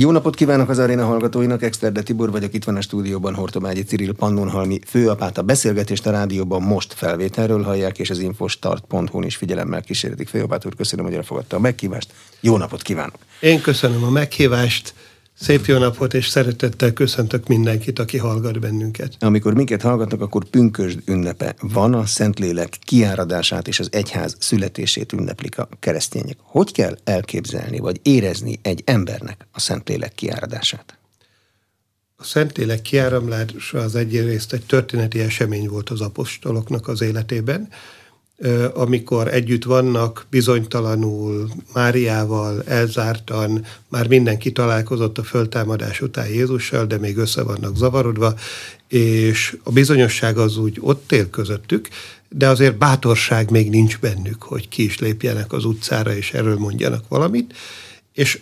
Jó napot kívánok az aréna hallgatóinak, Exterde Tibor vagyok, itt van a stúdióban Hortobágyi Ciril Pannonhalmi főapát. A beszélgetést a rádióban most felvételről hallják, és az infostart.hu-n is figyelemmel kísérletik. Főapát úr, köszönöm, hogy elfogadta a meghívást. Jó napot kívánok! Én köszönöm a meghívást. Szép jó napot, és szeretettel köszöntök mindenkit, aki hallgat bennünket. Amikor minket hallgatnak, akkor pünkösd ünnepe van, a Szentlélek kiáradását és az egyház születését ünneplik a keresztények. Hogy kell elképzelni, vagy érezni egy embernek a Szentlélek kiáradását? A Szentlélek kiáramlása az egyrészt egy történeti esemény volt az apostoloknak az életében, amikor együtt vannak, bizonytalanul, Máriával, elzártan, már mindenki találkozott a föltámadás után Jézussal, de még össze vannak zavarodva, és a bizonyosság az úgy ott él közöttük, de azért bátorság még nincs bennük, hogy ki is lépjenek az utcára, és erről mondjanak valamit, és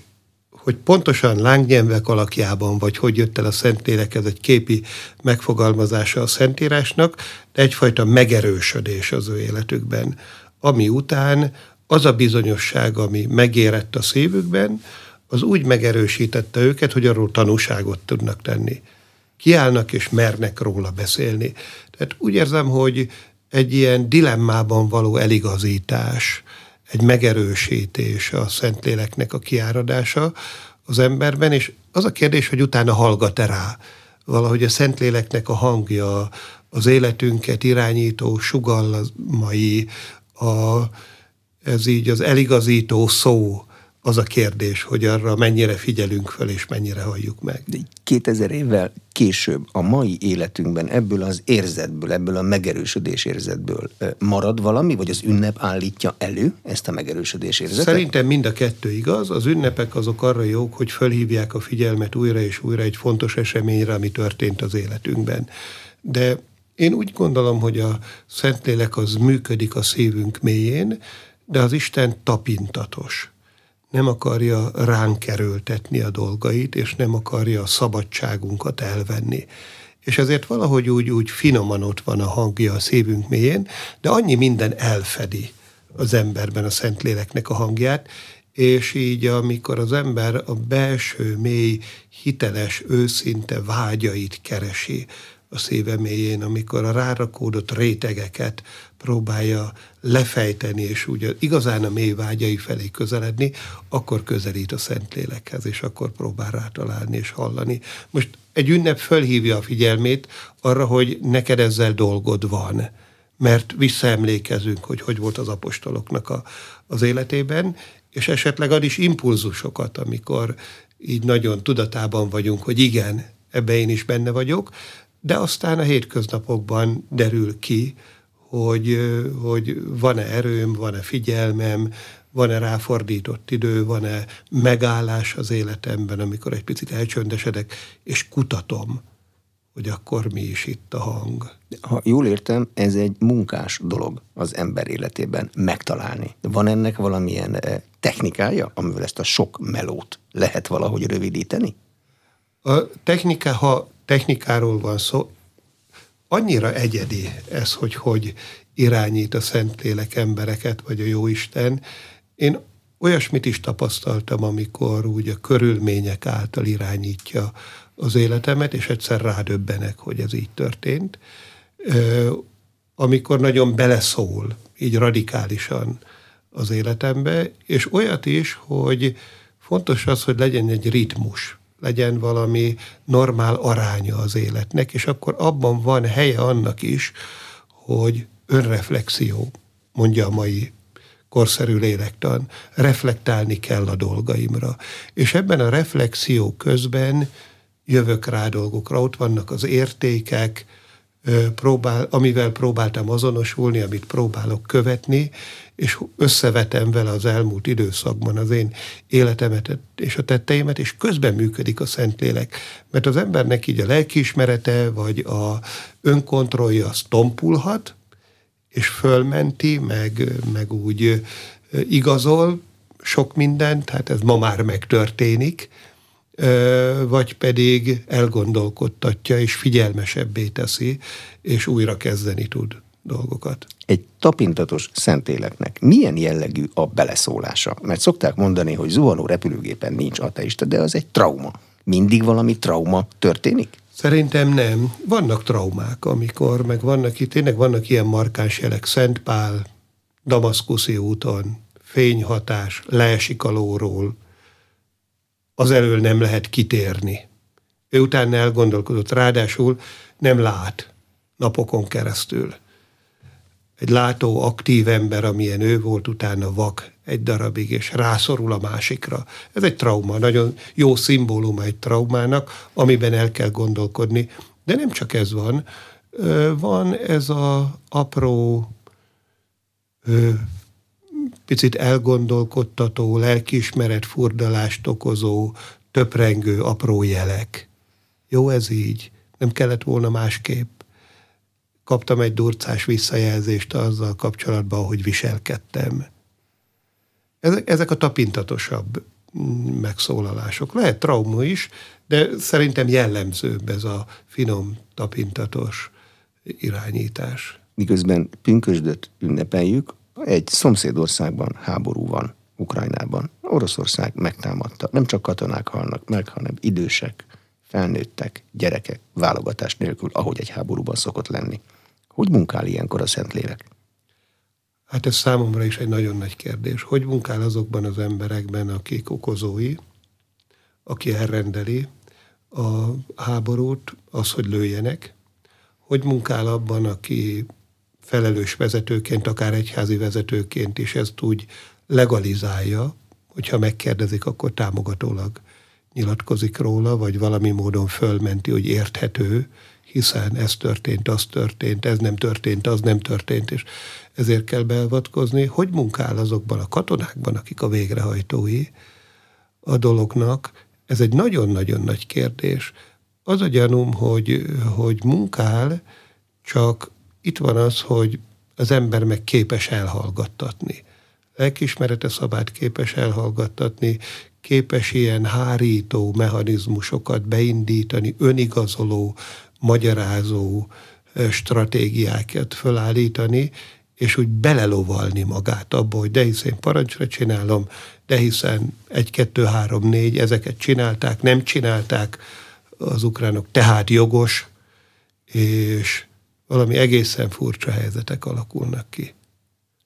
hogy pontosan lángnyelvek alakjában, vagy hogy jött el a Szentlélek, ez egy képi megfogalmazása a Szentírásnak, de egyfajta megerősödés az ő életükben, ami után az a bizonyosság, ami megérett a szívükben, az úgy megerősítette őket, hogy arról tanúságot tudnak tenni. Kiállnak és mernek róla beszélni. Tehát úgy érzem, hogy egy ilyen dilemmában való eligazítás, egy megerősítés a Szentléleknek a kiáradása az emberben, és az a kérdés, hogy utána hallgat-e rá. Valahogy a Szentléleknek a hangja, az életünket irányító sugalmai, a, ez így az eligazító szó, az a kérdés, hogy arra mennyire figyelünk föl, és mennyire halljuk meg. 2000 évvel később a mai életünkben ebből az érzetből, ebből a megerősödés érzetből marad valami, vagy az ünnep állítja elő ezt a megerősödés érzetet? Szerintem mind a kettő igaz. Az ünnepek azok arra jók, hogy fölhívják a figyelmet újra és újra egy fontos eseményre, ami történt az életünkben. De én úgy gondolom, hogy a Szentlélek az működik a szívünk mélyén, de az Isten tapintatos nem akarja ránk kerültetni a dolgait, és nem akarja a szabadságunkat elvenni. És ezért valahogy úgy, úgy finoman ott van a hangja a szívünk mélyén, de annyi minden elfedi az emberben a Szentléleknek a hangját, és így amikor az ember a belső, mély, hiteles, őszinte vágyait keresi, a szíve mélyén, amikor a rárakódott rétegeket próbálja lefejteni, és úgy igazán a mély vágyai felé közeledni, akkor közelít a Szentlélekhez, és akkor próbál rátalálni és hallani. Most egy ünnep fölhívja a figyelmét arra, hogy neked ezzel dolgod van, mert visszaemlékezünk, hogy hogy volt az apostoloknak a, az életében, és esetleg ad is impulzusokat, amikor így nagyon tudatában vagyunk, hogy igen, ebbe én is benne vagyok, de aztán a hétköznapokban derül ki, hogy, hogy van-e erőm, van-e figyelmem, van-e ráfordított idő, van-e megállás az életemben, amikor egy picit elcsöndesedek, és kutatom, hogy akkor mi is itt a hang. Ha jól értem, ez egy munkás dolog az ember életében megtalálni. Van ennek valamilyen eh, technikája, amivel ezt a sok melót lehet valahogy rövidíteni? A technika, ha technikáról van szó, annyira egyedi ez, hogy hogy irányít a Szentlélek embereket, vagy a Jóisten. Én olyasmit is tapasztaltam, amikor úgy a körülmények által irányítja az életemet, és egyszer rádöbbenek, hogy ez így történt. Amikor nagyon beleszól, így radikálisan az életembe, és olyat is, hogy fontos az, hogy legyen egy ritmus legyen valami normál aránya az életnek, és akkor abban van helye annak is, hogy önreflexió, mondja a mai korszerű lélektan, reflektálni kell a dolgaimra. És ebben a reflexió közben jövök rá dolgokra. Ott vannak az értékek, próbál, amivel próbáltam azonosulni, amit próbálok követni, és összevetem vele az elmúlt időszakban az én életemet és a tetteimet, és közben működik a Szentlélek. Mert az embernek így a lelkiismerete, vagy a önkontrollja az tompulhat, és fölmenti, meg, meg úgy igazol sok mindent, tehát ez ma már megtörténik, vagy pedig elgondolkodtatja és figyelmesebbé teszi, és újra kezdeni tud dolgokat. Egy tapintatos szentéleknek milyen jellegű a beleszólása? Mert szokták mondani, hogy zuhanó repülőgépen nincs ateista, de az egy trauma. Mindig valami trauma történik? Szerintem nem. Vannak traumák, amikor, meg vannak itt, tényleg vannak ilyen markáns jelek. Szentpál, Damaszkuszi úton, fényhatás, leesik a lóról, az elől nem lehet kitérni. Ő utána elgondolkodott, ráadásul nem lát napokon keresztül. Egy látó, aktív ember, amilyen ő volt, utána vak egy darabig, és rászorul a másikra. Ez egy trauma, nagyon jó szimbóluma egy traumának, amiben el kell gondolkodni. De nem csak ez van, van ez a apró, picit elgondolkodtató, lelkiismeret furdalást okozó, töprengő apró jelek. Jó ez így, nem kellett volna másképp. Kaptam egy durcás visszajelzést azzal kapcsolatban, hogy viselkedtem ezek, ezek a tapintatosabb megszólalások. Lehet trauma is, de szerintem jellemzőbb ez a finom, tapintatos irányítás. Miközben pünkösdöt ünnepeljük, egy szomszédországban háború van, Ukrajnában. Oroszország megtámadta. Nem csak katonák halnak meg, hanem idősek, felnőttek, gyerekek, válogatás nélkül, ahogy egy háborúban szokott lenni. Hogy munkál ilyenkor a Szentlélek? Hát ez számomra is egy nagyon nagy kérdés. Hogy munkál azokban az emberekben, akik okozói, aki elrendeli a háborút, az, hogy lőjenek, hogy munkál abban, aki felelős vezetőként, akár egyházi vezetőként is ezt úgy legalizálja, hogyha megkérdezik, akkor támogatólag nyilatkozik róla, vagy valami módon fölmenti, hogy érthető, hiszen ez történt, az történt, ez nem történt, az nem történt, és ezért kell beavatkozni. Hogy munkál azokban a katonákban, akik a végrehajtói a dolognak? Ez egy nagyon-nagyon nagy kérdés. Az a gyanúm, hogy, hogy munkál, csak itt van az, hogy az ember meg képes elhallgattatni. Lelkismerete szabát képes elhallgattatni, képes ilyen hárító mechanizmusokat beindítani, önigazoló, magyarázó stratégiákat felállítani, és úgy belelovalni magát abba, hogy de hiszen parancsra csinálom, de hiszen egy, kettő, három, négy, ezeket csinálták, nem csinálták az ukránok, tehát jogos, és valami egészen furcsa helyzetek alakulnak ki.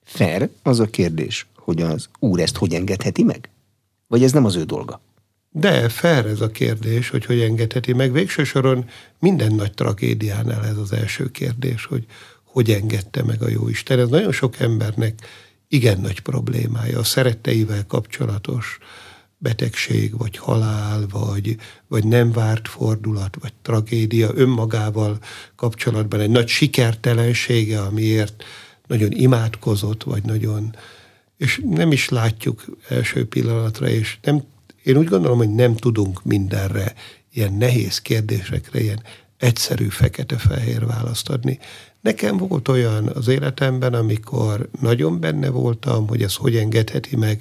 Fair az a kérdés, hogy az úr ezt hogy engedheti meg? Vagy ez nem az ő dolga? De fel ez a kérdés, hogy hogy engedheti meg. Végső soron minden nagy tragédiánál ez az első kérdés, hogy hogy engedte meg a jó Isten. Ez nagyon sok embernek igen nagy problémája. A szeretteivel kapcsolatos betegség, vagy halál, vagy, vagy nem várt fordulat, vagy tragédia önmagával kapcsolatban egy nagy sikertelensége, amiért nagyon imádkozott, vagy nagyon, és nem is látjuk első pillanatra, és nem én úgy gondolom, hogy nem tudunk mindenre, ilyen nehéz kérdésekre, ilyen egyszerű fekete-fehér választ adni. Nekem volt olyan az életemben, amikor nagyon benne voltam, hogy ez hogy engedheti meg,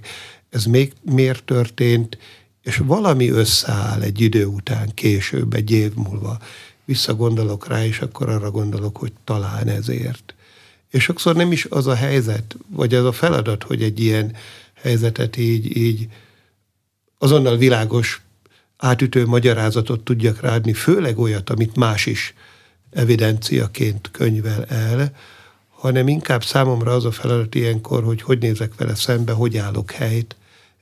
ez még miért történt, és valami összeáll egy idő után, később, egy év múlva. Visszagondolok rá, és akkor arra gondolok, hogy talán ezért. És sokszor nem is az a helyzet, vagy az a feladat, hogy egy ilyen helyzetet így, így azonnal világos, átütő magyarázatot tudjak ráadni, főleg olyat, amit más is evidenciaként könyvel el, hanem inkább számomra az a feladat ilyenkor, hogy hogy nézek vele szembe, hogy állok helyt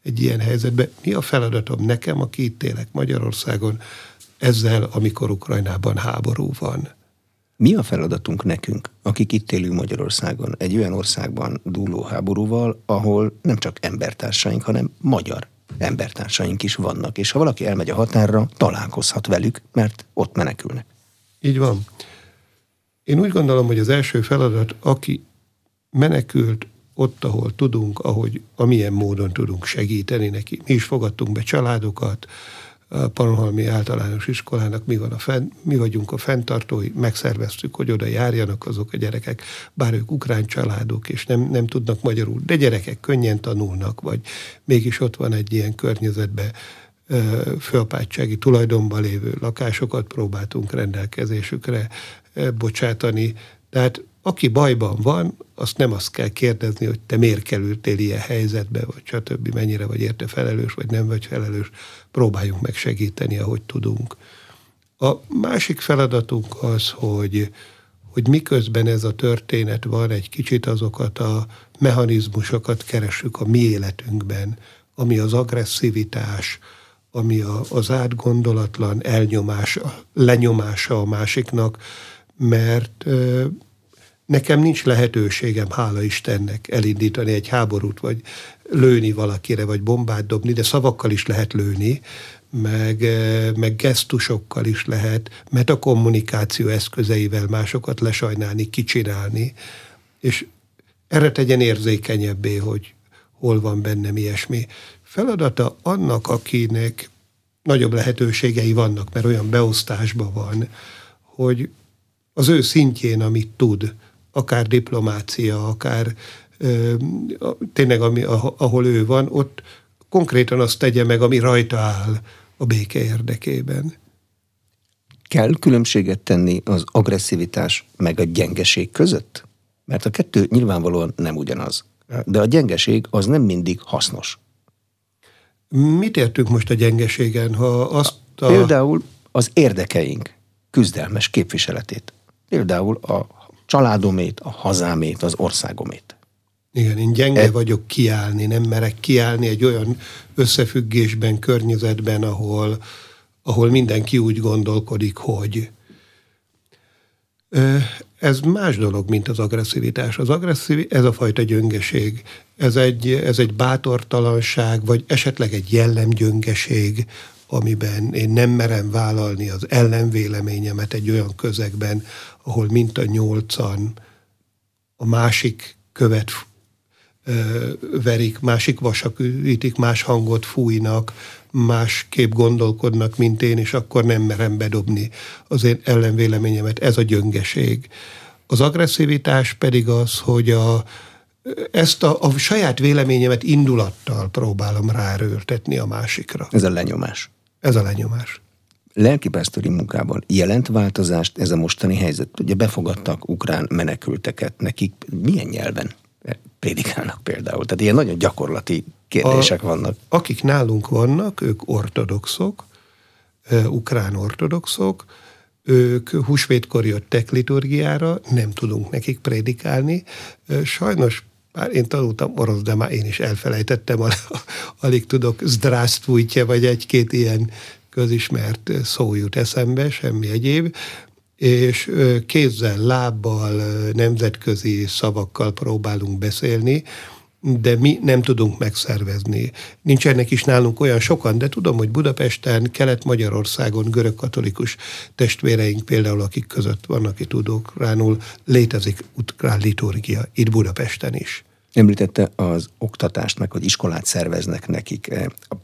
egy ilyen helyzetben. Mi a feladatom nekem, aki itt élek Magyarországon, ezzel, amikor Ukrajnában háború van? Mi a feladatunk nekünk, akik itt élünk Magyarországon, egy olyan országban dúló háborúval, ahol nem csak embertársaink, hanem magyar embertársaink is vannak, és ha valaki elmegy a határra, találkozhat velük, mert ott menekülnek. Így van. Én úgy gondolom, hogy az első feladat, aki menekült ott, ahol tudunk, ahogy amilyen módon tudunk segíteni neki. Mi is fogadtunk be családokat, a Pannonhalmi általános iskolának mi, van a fenn, mi vagyunk a fenntartói, megszerveztük, hogy oda járjanak azok a gyerekek, bár ők ukrán családok, és nem, nem tudnak magyarul, de gyerekek könnyen tanulnak, vagy mégis ott van egy ilyen környezetben főapátsági tulajdonban lévő lakásokat próbáltunk rendelkezésükre bocsátani. Tehát aki bajban van, azt nem azt kell kérdezni, hogy te miért kerültél ilyen helyzetbe, vagy stb. mennyire vagy érte felelős, vagy nem vagy felelős. Próbáljunk meg segíteni, ahogy tudunk. A másik feladatunk az, hogy, hogy miközben ez a történet van, egy kicsit azokat a mechanizmusokat keresünk a mi életünkben, ami az agresszivitás, ami a, az átgondolatlan elnyomása, lenyomása a másiknak, mert nekem nincs lehetőségem, hála Istennek, elindítani egy háborút, vagy lőni valakire, vagy bombát dobni, de szavakkal is lehet lőni, meg, meg gesztusokkal is lehet, metakommunikáció eszközeivel másokat lesajnálni, kicsinálni, és erre tegyen érzékenyebbé, hogy hol van bennem ilyesmi. Feladata annak, akinek nagyobb lehetőségei vannak, mert olyan beosztásban van, hogy az ő szintjén, amit tud, akár diplomácia, akár ö, tényleg, ami, ahol ő van, ott konkrétan azt tegye meg, ami rajta áll a béke érdekében. Kell különbséget tenni az agresszivitás meg a gyengeség között? Mert a kettő nyilvánvalóan nem ugyanaz. De a gyengeség az nem mindig hasznos. Mit értünk most a gyengeségen? Ha azt a... Például az érdekeink küzdelmes képviseletét. Például a családomét, a hazámét, az országomét. Igen, én gyenge e... vagyok kiállni, nem merek kiállni egy olyan összefüggésben, környezetben, ahol, ahol mindenki úgy gondolkodik, hogy ez más dolog, mint az agresszivitás. Az agresszív, ez a fajta gyöngeség, ez egy, ez egy bátortalanság, vagy esetleg egy jellemgyöngeség, amiben én nem merem vállalni az ellenvéleményemet egy olyan közegben, ahol mint a nyolcan a másik követ verik, másik vasak ütik, más hangot fújnak, másképp gondolkodnak, mint én, és akkor nem merem bedobni az én ellenvéleményemet. Ez a gyöngeség. Az agresszivitás pedig az, hogy a, ezt a, a saját véleményemet indulattal próbálom ráerőltetni a másikra. Ez a lenyomás. Ez a lenyomás. Lelkipásztori munkában jelent változást ez a mostani helyzet? Ugye befogadtak ukrán menekülteket, nekik milyen nyelven prédikálnak például? Tehát ilyen nagyon gyakorlati kérdések a, vannak. Akik nálunk vannak, ők ortodoxok, ukrán ortodoxok, ők húsvétkor jöttek liturgiára, nem tudunk nekik prédikálni. Sajnos már én tanultam orosz, de már én is elfelejtettem, alig tudok zdrásztvújtje, vagy egy-két ilyen közismert szó jut eszembe, semmi egyéb, és kézzel, lábbal, nemzetközi szavakkal próbálunk beszélni, de mi nem tudunk megszervezni. Nincsenek is nálunk olyan sokan, de tudom, hogy Budapesten, Kelet-Magyarországon görög-katolikus testvéreink például, akik között van, aki tudók ránul, létezik ukrán liturgia, itt Budapesten is. Említette az oktatást, meg hogy iskolát szerveznek nekik. A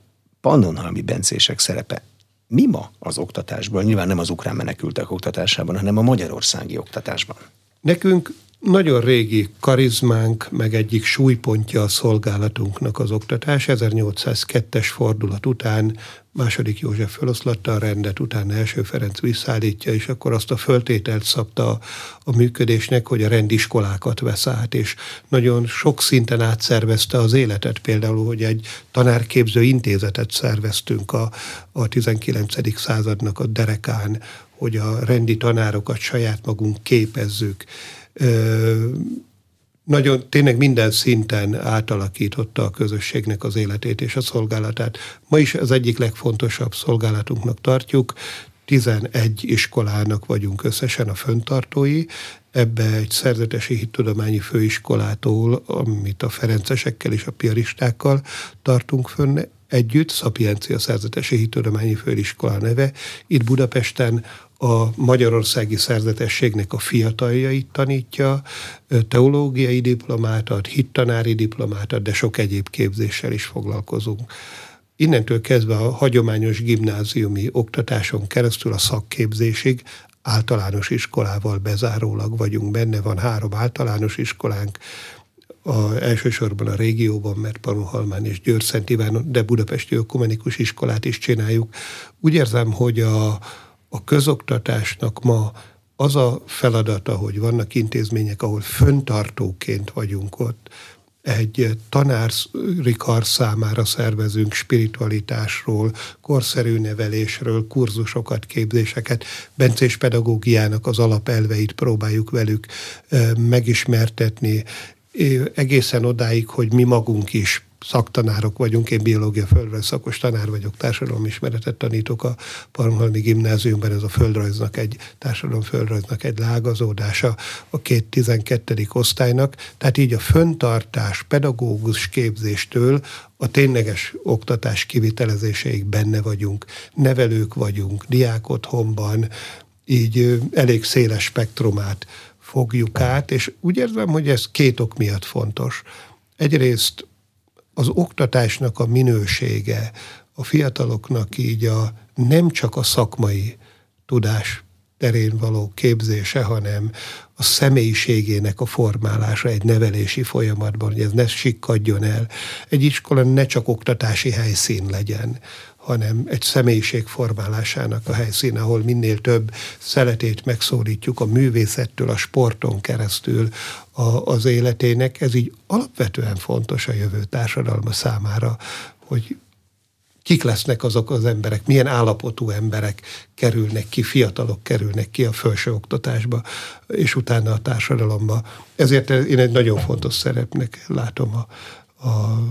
pannonhalmi bencések szerepe mi ma az oktatásban? Nyilván nem az ukrán menekültek oktatásában, hanem a magyarországi oktatásban. Nekünk nagyon régi karizmánk, meg egyik súlypontja a szolgálatunknak az oktatás. 1802-es fordulat után második József feloszlatta a rendet, utána első Ferenc visszaállítja, és akkor azt a föltételt szabta a, működésnek, hogy a rendiskolákat vesz át, és nagyon sok szinten átszervezte az életet, például, hogy egy tanárképző intézetet szerveztünk a, a 19. századnak a derekán, hogy a rendi tanárokat saját magunk képezzük nagyon tényleg minden szinten átalakította a közösségnek az életét és a szolgálatát. Ma is az egyik legfontosabb szolgálatunknak tartjuk. 11 iskolának vagyunk összesen a föntartói, ebbe egy szerzetesi hittudományi főiskolától, amit a ferencesekkel és a piaristákkal tartunk fönn együtt, Szapiencia Szerzetesi Hittudományi Főiskola neve, itt Budapesten a magyarországi szerzetességnek a fiataljait tanítja, teológiai diplomát ad, hittanári diplomát ad, de sok egyéb képzéssel is foglalkozunk. Innentől kezdve a hagyományos gimnáziumi oktatáson keresztül a szakképzésig általános iskolával bezárólag vagyunk benne, van három általános iskolánk, a, elsősorban a régióban, mert Panohalmán és Győr Szent Iván, de Budapesti Ökumenikus Iskolát is csináljuk. Úgy érzem, hogy a, a közoktatásnak ma az a feladata, hogy vannak intézmények, ahol föntartóként vagyunk ott, egy tanári számára szervezünk spiritualitásról, korszerű nevelésről, kurzusokat, képzéseket, bencés pedagógiának az alapelveit próbáljuk velük megismertetni, egészen odáig, hogy mi magunk is szaktanárok vagyunk, én biológia földrajz szakos tanár vagyok, társadalomismeretet tanítok a Parmhalmi Gimnáziumban, ez a földrajznak egy, társadalom földrajznak egy lágazódása a két 12. osztálynak, tehát így a föntartás, pedagógus képzéstől a tényleges oktatás kivitelezéseig benne vagyunk, nevelők vagyunk, diák otthonban, így elég széles spektrumát fogjuk át, és úgy érzem, hogy ez két ok miatt fontos. Egyrészt az oktatásnak a minősége, a fiataloknak így a nem csak a szakmai tudás terén való képzése, hanem a személyiségének a formálása egy nevelési folyamatban, hogy ez ne sikkadjon el. Egy iskola ne csak oktatási helyszín legyen, hanem egy személyiség formálásának a helyszín, ahol minél több szeletét megszólítjuk a művészettől, a sporton keresztül a, az életének. Ez így alapvetően fontos a jövő társadalma számára, hogy kik lesznek azok az emberek, milyen állapotú emberek kerülnek ki, fiatalok kerülnek ki a felsőoktatásba, és utána a társadalomba. Ezért én egy nagyon fontos szerepnek látom a, a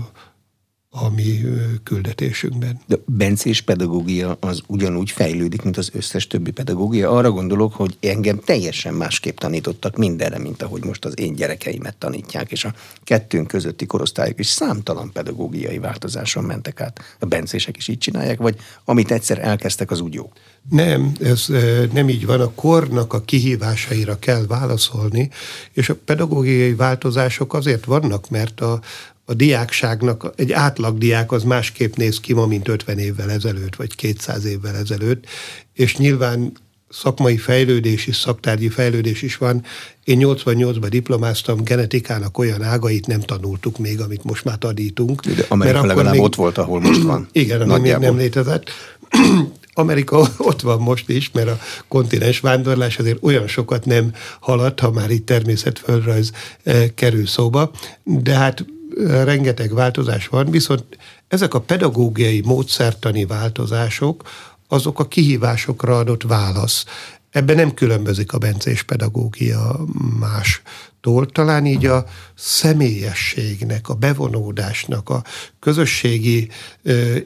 a mi küldetésünkben. De bencés pedagógia az ugyanúgy fejlődik, mint az összes többi pedagógia. Arra gondolok, hogy engem teljesen másképp tanítottak mindenre, mint ahogy most az én gyerekeimet tanítják, és a kettőnk közötti korosztályok is számtalan pedagógiai változáson mentek át. A bencések is így csinálják, vagy amit egyszer elkezdtek, az úgy jó? Nem, ez nem így van. A kornak a kihívásaira kell válaszolni, és a pedagógiai változások azért vannak, mert a, a diákságnak, egy átlag diák az másképp néz ki ma, mint 50 évvel ezelőtt, vagy 200 évvel ezelőtt, és nyilván szakmai fejlődés is, szaktárgyi fejlődés is van. Én 88-ban diplomáztam, genetikának olyan ágait nem tanultuk még, amit most már tanítunk. De Amerika mert legalább még, ott volt, ahol most van. Igen, ami még nem létezett. Amerika ott van most is, mert a kontinens vándorlás azért olyan sokat nem halad, ha már itt természetföldrajz eh, kerül szóba, de hát rengeteg változás van, viszont ezek a pedagógiai módszertani változások, azok a kihívásokra adott válasz. Ebben nem különbözik a bencés pedagógia mástól. Talán így a személyességnek, a bevonódásnak, a közösségi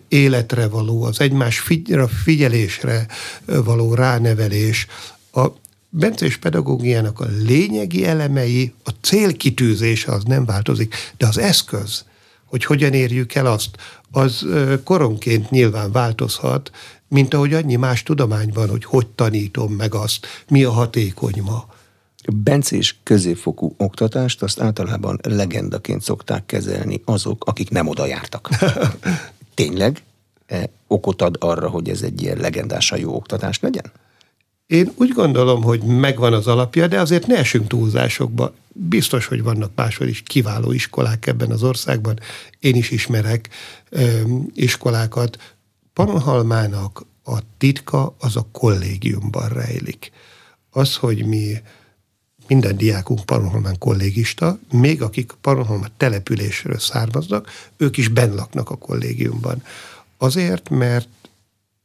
életre való, az egymás figyelésre való ránevelés, a Bencés pedagógiának a lényegi elemei, a célkitűzése az nem változik, de az eszköz, hogy hogyan érjük el azt, az koronként nyilván változhat, mint ahogy annyi más tudományban, hogy hogy tanítom meg azt, mi a hatékony ma. Bencés középfokú oktatást azt általában legendaként szokták kezelni azok, akik nem oda jártak. Tényleg e, okot ad arra, hogy ez egy ilyen legendásan jó oktatás legyen? Én úgy gondolom, hogy megvan az alapja, de azért ne esünk túlzásokba. Biztos, hogy vannak máshol is kiváló iskolák ebben az országban. Én is ismerek ö, iskolákat. Pannonhalmának a titka az a kollégiumban rejlik. Az, hogy mi minden diákunk Pannonhalmán kollégista, még akik Pannonhalmán településről származnak, ők is benn laknak a kollégiumban. Azért, mert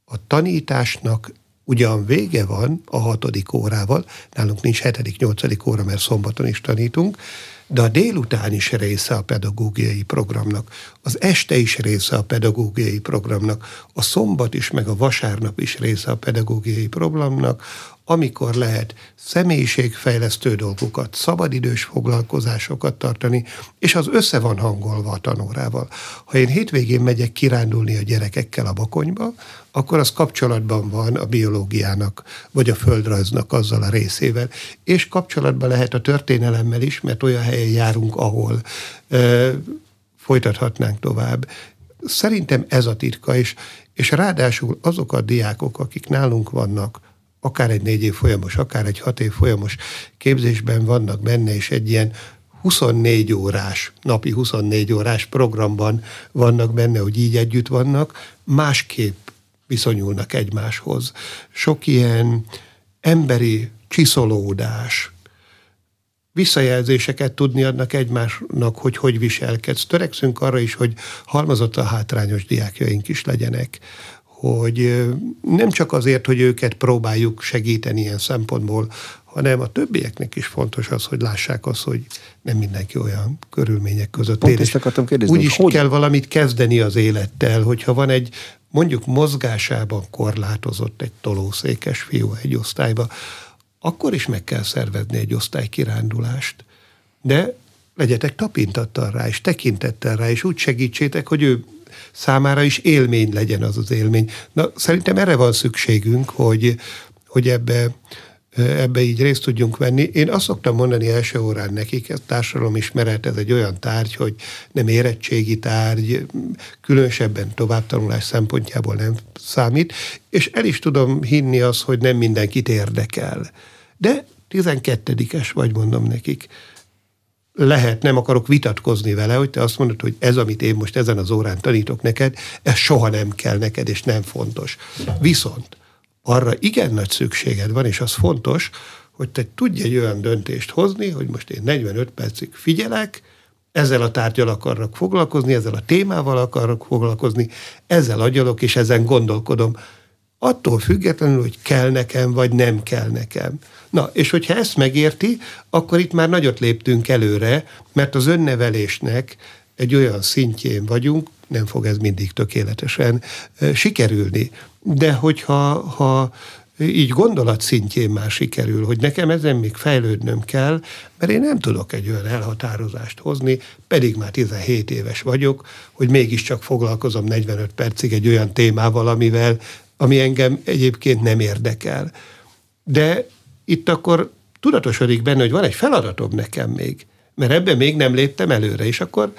a tanításnak ugyan vége van a hatodik órával, nálunk nincs hetedik, nyolcadik óra, mert szombaton is tanítunk, de a délután is része a pedagógiai programnak, az este is része a pedagógiai programnak, a szombat is, meg a vasárnap is része a pedagógiai programnak, amikor lehet személyiségfejlesztő dolgokat, szabadidős foglalkozásokat tartani, és az össze van hangolva a tanórával. Ha én hétvégén megyek kirándulni a gyerekekkel a bakonyba, akkor az kapcsolatban van a biológiának, vagy a földrajznak azzal a részével. És kapcsolatban lehet a történelemmel is, mert olyan helyen járunk, ahol ö, folytathatnánk tovább. Szerintem ez a titka, és, és ráadásul azok a diákok, akik nálunk vannak, akár egy négy év folyamos, akár egy hat év folyamos képzésben vannak benne, és egy ilyen 24 órás, napi 24 órás programban vannak benne, hogy így együtt vannak, másképp viszonyulnak egymáshoz. Sok ilyen emberi csiszolódás, visszajelzéseket tudni adnak egymásnak, hogy hogy viselkedsz. Törekszünk arra is, hogy halmazott a hátrányos diákjaink is legyenek, hogy nem csak azért, hogy őket próbáljuk segíteni ilyen szempontból, hanem a többieknek is fontos az, hogy lássák azt, hogy nem mindenki olyan körülmények között Pont él. Ezt akartam kérdezni, Úgy is hogy... kell valamit kezdeni az élettel, hogyha van egy mondjuk mozgásában korlátozott egy tolószékes fiú egy osztályba, akkor is meg kell szervezni egy osztálykirándulást. De legyetek tapintattal rá, és tekintettel rá, és úgy segítsétek, hogy ő számára is élmény legyen az az élmény. Na, szerintem erre van szükségünk, hogy, hogy ebbe, ebbe így részt tudjunk venni. Én azt szoktam mondani első órán nekik, ez társadalomismeret, ez egy olyan tárgy, hogy nem érettségi tárgy, különösebben továbbtanulás szempontjából nem számít, és el is tudom hinni azt, hogy nem mindenkit érdekel. De 12-es vagy, mondom nekik lehet, nem akarok vitatkozni vele, hogy te azt mondod, hogy ez, amit én most ezen az órán tanítok neked, ez soha nem kell neked, és nem fontos. Viszont arra igen nagy szükséged van, és az fontos, hogy te tudj egy olyan döntést hozni, hogy most én 45 percig figyelek, ezzel a tárgyal akarok foglalkozni, ezzel a témával akarok foglalkozni, ezzel agyalok, és ezen gondolkodom. Attól függetlenül, hogy kell nekem, vagy nem kell nekem. Na, és hogyha ezt megérti, akkor itt már nagyot léptünk előre, mert az önnevelésnek egy olyan szintjén vagyunk, nem fog ez mindig tökéletesen sikerülni. De hogyha ha így gondolat szintjén már sikerül, hogy nekem ezen még fejlődnöm kell, mert én nem tudok egy olyan elhatározást hozni, pedig már 17 éves vagyok, hogy mégiscsak foglalkozom 45 percig egy olyan témával, amivel, ami engem egyébként nem érdekel. De itt akkor tudatosodik benne, hogy van egy feladatom nekem még, mert ebben még nem léptem előre, és akkor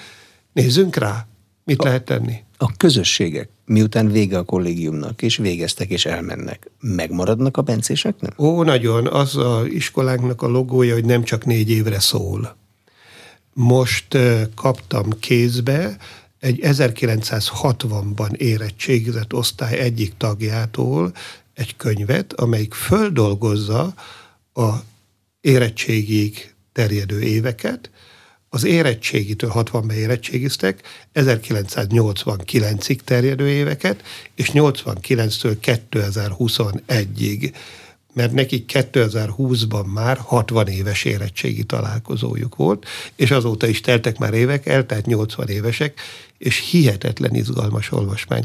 nézzünk rá, mit a, lehet tenni. A közösségek, miután vége a kollégiumnak, és végeztek, és elmennek, megmaradnak a bencéseknek? Ó, nagyon. Az a iskolánknak a logója, hogy nem csak négy évre szól. Most kaptam kézbe egy 1960-ban érettségizett osztály egyik tagjától egy könyvet, amelyik földolgozza a érettségig terjedő éveket, az érettségitől 60-ban érettségiztek, 1989-ig terjedő éveket, és 89-től 2021-ig, mert nekik 2020-ban már 60 éves érettségi találkozójuk volt, és azóta is teltek már évek, eltelt 80 évesek, és hihetetlen izgalmas olvasmány.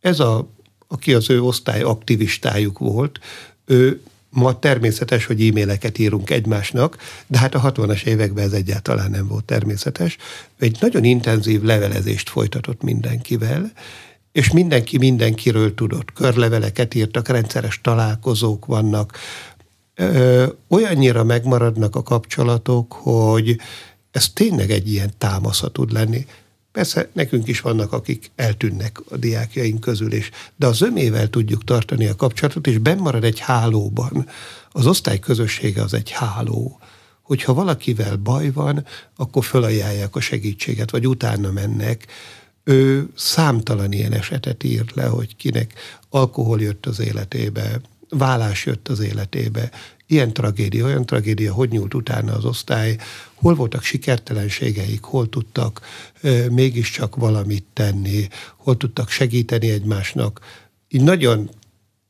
Ez a aki az ő osztály aktivistájuk volt, ő ma természetes, hogy e-maileket írunk egymásnak, de hát a 60-as években ez egyáltalán nem volt természetes. Egy nagyon intenzív levelezést folytatott mindenkivel, és mindenki mindenkiről tudott. Körleveleket írtak, rendszeres találkozók vannak. Ö, olyannyira megmaradnak a kapcsolatok, hogy ez tényleg egy ilyen támasza tud lenni. Persze nekünk is vannak, akik eltűnnek a diákjaink közül is, de az ömével tudjuk tartani a kapcsolatot, és benn marad egy hálóban. Az osztály közössége az egy háló. Hogyha valakivel baj van, akkor fölajánlják a segítséget, vagy utána mennek. Ő számtalan ilyen esetet ír le, hogy kinek alkohol jött az életébe, vállás jött az életébe, ilyen tragédia, olyan tragédia, hogy nyúlt utána az osztály, hol voltak sikertelenségeik, hol tudtak e, mégiscsak valamit tenni, hol tudtak segíteni egymásnak. Így nagyon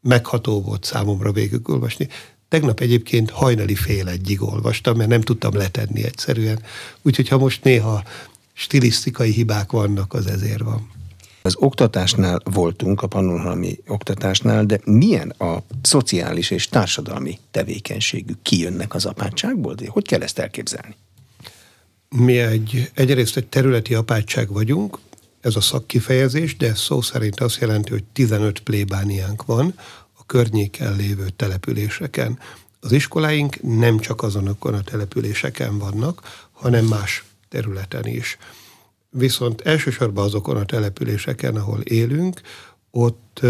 megható volt számomra végigolvasni. Tegnap egyébként hajnali fél egyig olvastam, mert nem tudtam letenni egyszerűen. Úgyhogy ha most néha stilisztikai hibák vannak, az ezért van. Az oktatásnál voltunk, a pannonhalmi oktatásnál, de milyen a szociális és társadalmi tevékenységük? Kijönnek az apátságból? De hogy kell ezt elképzelni? Mi egy, egyrészt egy területi apátság vagyunk, ez a szakkifejezés, de szó szerint azt jelenti, hogy 15 plébániánk van a környéken lévő településeken. Az iskoláink nem csak azonokon a településeken vannak, hanem más területen is. Viszont elsősorban azokon a településeken, ahol élünk, ott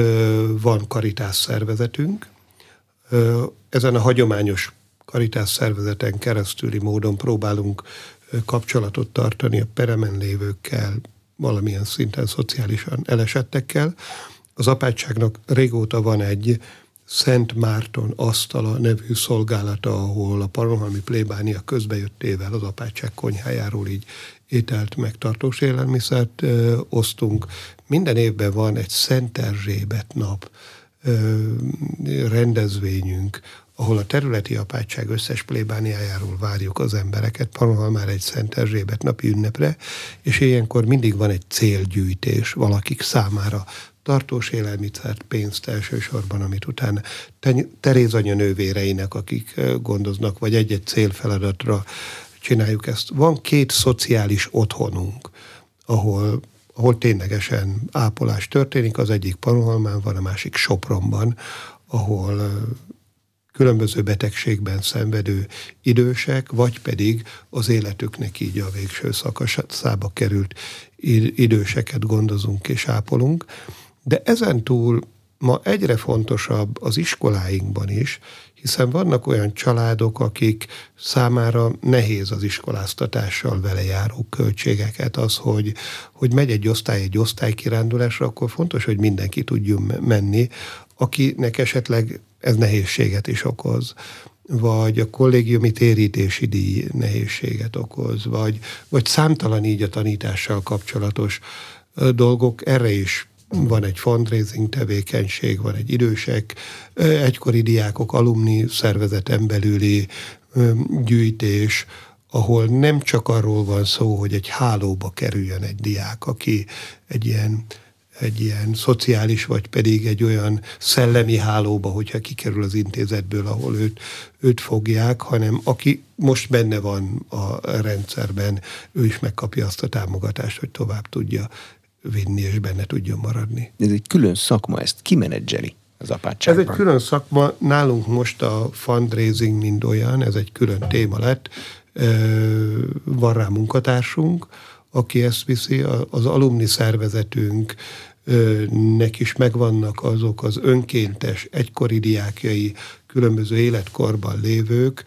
van karitás szervezetünk. Ezen a hagyományos karitás szervezeten keresztüli módon próbálunk kapcsolatot tartani a peremen lévőkkel, valamilyen szinten szociálisan elesettekkel. Az apátságnak régóta van egy Szent Márton asztala nevű szolgálata, ahol a Pannonhalmi plébánia közbejöttével az apátság konyhájáról így ételt meg tartós élelmiszert ö, osztunk. Minden évben van egy Szent Erzsébet nap ö, rendezvényünk, ahol a területi apátság összes plébániájáról várjuk az embereket, Pannonhal már egy Szent Erzsébet napi ünnepre, és ilyenkor mindig van egy célgyűjtés valakik számára, tartós élelmiszert, pénzt elsősorban, amit utána Teréz anya nővéreinek, akik gondoznak, vagy egy-egy célfeladatra csináljuk ezt. Van két szociális otthonunk, ahol ahol ténylegesen ápolás történik, az egyik Pannonhalmán van, a másik Sopronban, ahol különböző betegségben szenvedő idősek, vagy pedig az életüknek így a végső szakaszába került időseket gondozunk és ápolunk. De ezen túl ma egyre fontosabb az iskoláinkban is, hiszen vannak olyan családok, akik számára nehéz az iskoláztatással vele járó költségeket. Az, hogy, hogy megy egy osztály egy osztálykirándulásra, akkor fontos, hogy mindenki tudjon menni, akinek esetleg ez nehézséget is okoz vagy a kollégiumi térítési díj nehézséget okoz, vagy, vagy számtalan így a tanítással kapcsolatos dolgok, erre is van egy fundraising tevékenység, van egy idősek, egykori diákok, alumni szervezeten belüli gyűjtés, ahol nem csak arról van szó, hogy egy hálóba kerüljön egy diák, aki egy ilyen egy ilyen szociális, vagy pedig egy olyan szellemi hálóba, hogyha kikerül az intézetből, ahol őt, őt fogják, hanem aki most benne van a rendszerben, ő is megkapja azt a támogatást, hogy tovább tudja vinni, és benne tudjon maradni. Ez egy külön szakma, ezt kimenedzseli az apátságban? Ez egy külön szakma, nálunk most a fundraising mind olyan, ez egy külön téma lett, van rá munkatársunk, aki ezt viszi, az alumni szervezetünk, nek is megvannak azok az önkéntes, egykori diákjai, különböző életkorban lévők,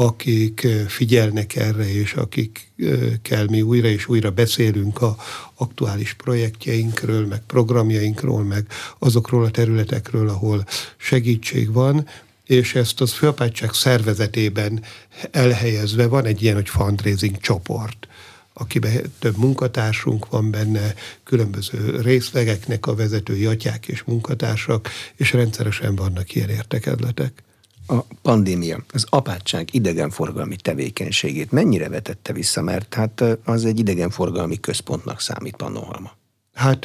akik figyelnek erre, és akikkel mi újra és újra beszélünk a aktuális projektjeinkről, meg programjainkról, meg azokról a területekről, ahol segítség van, és ezt az főapátság szervezetében elhelyezve van egy ilyen, hogy fundraising csoport akiben több munkatársunk van benne, különböző részlegeknek a vezetői atyák és munkatársak, és rendszeresen vannak ilyen értekedletek. A pandémia, az apátság idegenforgalmi tevékenységét mennyire vetette vissza, mert hát az egy idegenforgalmi központnak számít Pannonhalma? Hát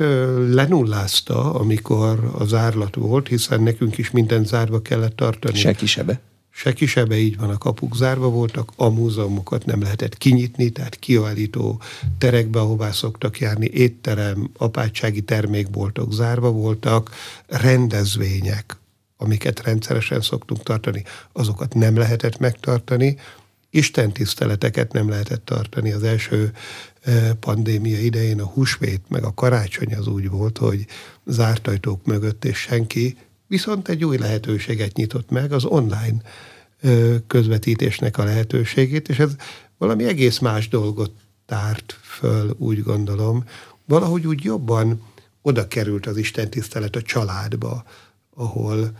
lenullázta, amikor az árlat volt, hiszen nekünk is minden zárva kellett tartani. Se kisebe? se kisebe így van, a kapuk zárva voltak, a múzeumokat nem lehetett kinyitni, tehát kiállító terekbe, ahová szoktak járni, étterem, apátsági termékboltok zárva voltak, rendezvények, amiket rendszeresen szoktunk tartani, azokat nem lehetett megtartani, Isten tiszteleteket nem lehetett tartani. Az első e, pandémia idején a húsvét meg a karácsony az úgy volt, hogy zárt ajtók mögött, és senki viszont egy új lehetőséget nyitott meg, az online közvetítésnek a lehetőségét, és ez valami egész más dolgot tárt föl, úgy gondolom. Valahogy úgy jobban oda került az Isten tisztelet a családba, ahol,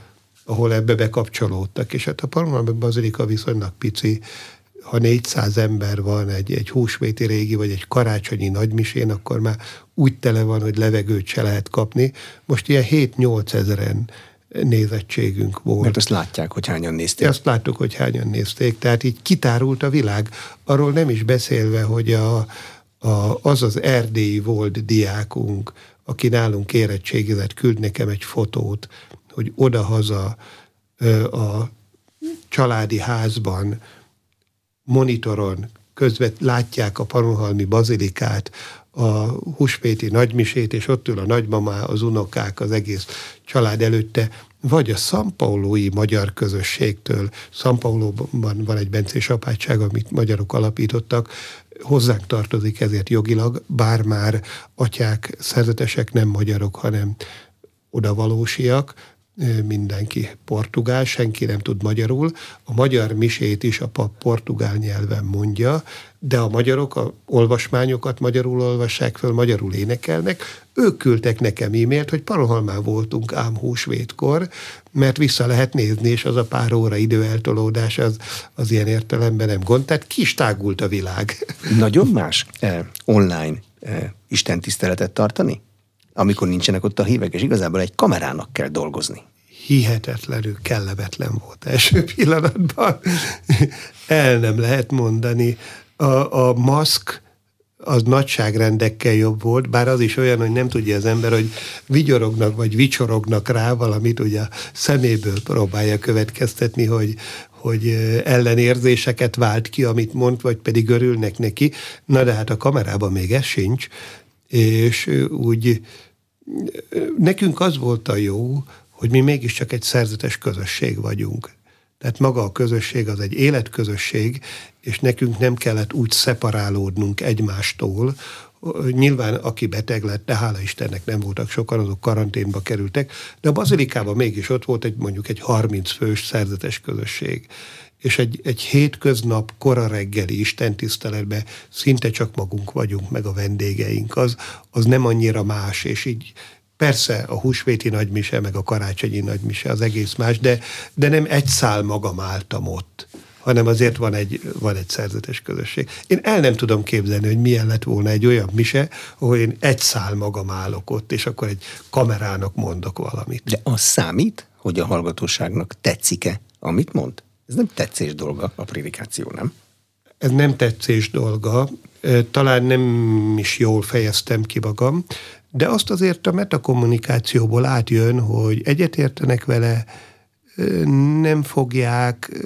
ahol ebbe bekapcsolódtak, és hát a Parmában Bazilika viszonylag pici, ha 400 ember van egy, egy húsvéti régi, vagy egy karácsonyi nagymisén, akkor már úgy tele van, hogy levegőt se lehet kapni. Most ilyen 7-8 ezeren nézettségünk volt. Mert azt látják, hogy hányan nézték. Azt láttuk, hogy hányan nézték. Tehát így kitárult a világ. Arról nem is beszélve, hogy a, a, az az erdélyi volt diákunk, aki nálunk érettségizett, küld nekem egy fotót, hogy odahaza a családi házban monitoron közvet látják a Panonhalmi bazilikát, a húsvéti nagymisét, és ott ül a nagymamá, az unokák, az egész család előtte, vagy a Szampaulói magyar közösségtől, Szampaulóban van egy bencés apátság, amit magyarok alapítottak, hozzánk tartozik ezért jogilag, bár már atyák, szerzetesek nem magyarok, hanem odavalósiak, mindenki portugál, senki nem tud magyarul. A magyar misét is a pap portugál nyelven mondja, de a magyarok a olvasmányokat magyarul olvassák föl, magyarul énekelnek. Ők küldtek nekem e-mailt, hogy Parohalmán voltunk ám húsvétkor, mert vissza lehet nézni, és az a pár óra időeltolódás az, az ilyen értelemben nem gond. Tehát kis tágult a világ. Nagyon más eh, online eh, istentiszteletet tartani? amikor nincsenek ott a hívek, és igazából egy kamerának kell dolgozni. Hihetetlenül kellemetlen volt első pillanatban. El nem lehet mondani. A, a maszk az nagyságrendekkel jobb volt, bár az is olyan, hogy nem tudja az ember, hogy vigyorognak vagy vicsorognak rá valamit, ugye a szeméből próbálja következtetni, hogy, hogy ellenérzéseket vált ki, amit mond, vagy pedig örülnek neki. Na de hát a kamerában még ez sincs, és úgy nekünk az volt a jó, hogy mi mégiscsak egy szerzetes közösség vagyunk. Tehát maga a közösség az egy életközösség, és nekünk nem kellett úgy szeparálódnunk egymástól, Nyilván, aki beteg lett, de hála Istennek nem voltak sokan, azok karanténba kerültek, de a bazilikában mégis ott volt egy mondjuk egy 30 fős szerzetes közösség. És egy, egy hétköznap kora reggeli istentiszteletben szinte csak magunk vagyunk, meg a vendégeink, az, az nem annyira más, és így persze a húsvéti nagymise, meg a karácsonyi nagymise az egész más, de, de nem egy szál magam álltam ott hanem azért van egy, van egy szerzetes közösség. Én el nem tudom képzelni, hogy milyen lett volna egy olyan mise, ahol én egy szál magam állok ott, és akkor egy kamerának mondok valamit. De az számít, hogy a hallgatóságnak tetszik-e, amit mond? Ez nem tetszés dolga, a prédikáció, nem? Ez nem tetszés dolga, talán nem is jól fejeztem ki magam, de azt azért a metakommunikációból átjön, hogy egyetértenek vele, nem fogják,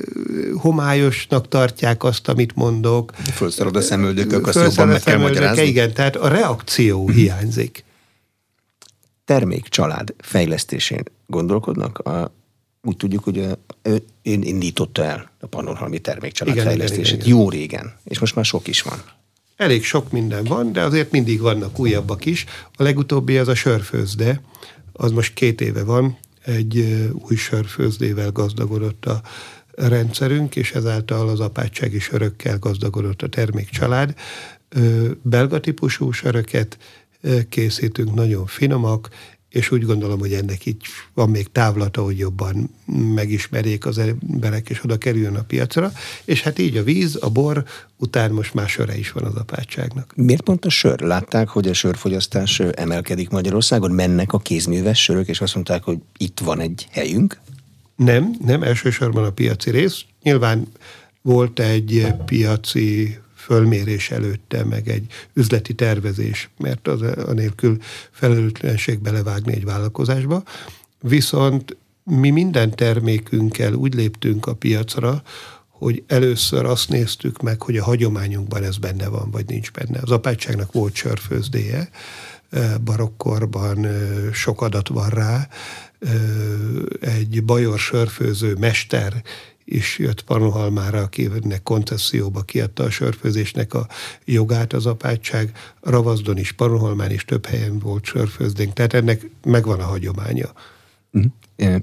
homályosnak tartják azt, amit mondok. Fölszarod a szemöldökök, azt jobban meg kell magyarázni. Igen, tehát a reakció hiányzik. Termékcsalád fejlesztésén gondolkodnak? A, úgy tudjuk, hogy ő indította el a Pannonhalmi termékcsalád igen, fejlesztését igen, igen, jó régen, és most már sok is van. Elég sok minden van, de azért mindig vannak újabbak is. A legutóbbi az a sörfőzde, az most két éve van, egy új sörfőzdével gazdagodott a rendszerünk, és ezáltal az apátsági sörökkel gazdagodott a termékcsalád. Belga típusú söröket készítünk, nagyon finomak, és úgy gondolom, hogy ennek így van még távlata, hogy jobban megismerjék az emberek, és oda kerüljön a piacra, és hát így a víz, a bor, után most már söre is van az apátságnak. Miért pont a sör? Látták, hogy a sörfogyasztás emelkedik Magyarországon, mennek a kézműves sörök, és azt mondták, hogy itt van egy helyünk? Nem, nem elsősorban a piaci rész. Nyilván volt egy piaci fölmérés előtte, meg egy üzleti tervezés, mert az anélkül felelőtlenség belevágni egy vállalkozásba. Viszont mi minden termékünkkel úgy léptünk a piacra, hogy először azt néztük meg, hogy a hagyományunkban ez benne van, vagy nincs benne. Az apátságnak volt sörfőzdéje, barokkorban sok adat van rá, egy bajor sörfőző mester is jött Panohalmára, akinek koncesszióba kiadta a sörfőzésnek a jogát az apátság. Ravazdon is, Panohalmán is több helyen volt sörfőzdénk, tehát ennek megvan a hagyománya. Uh-huh.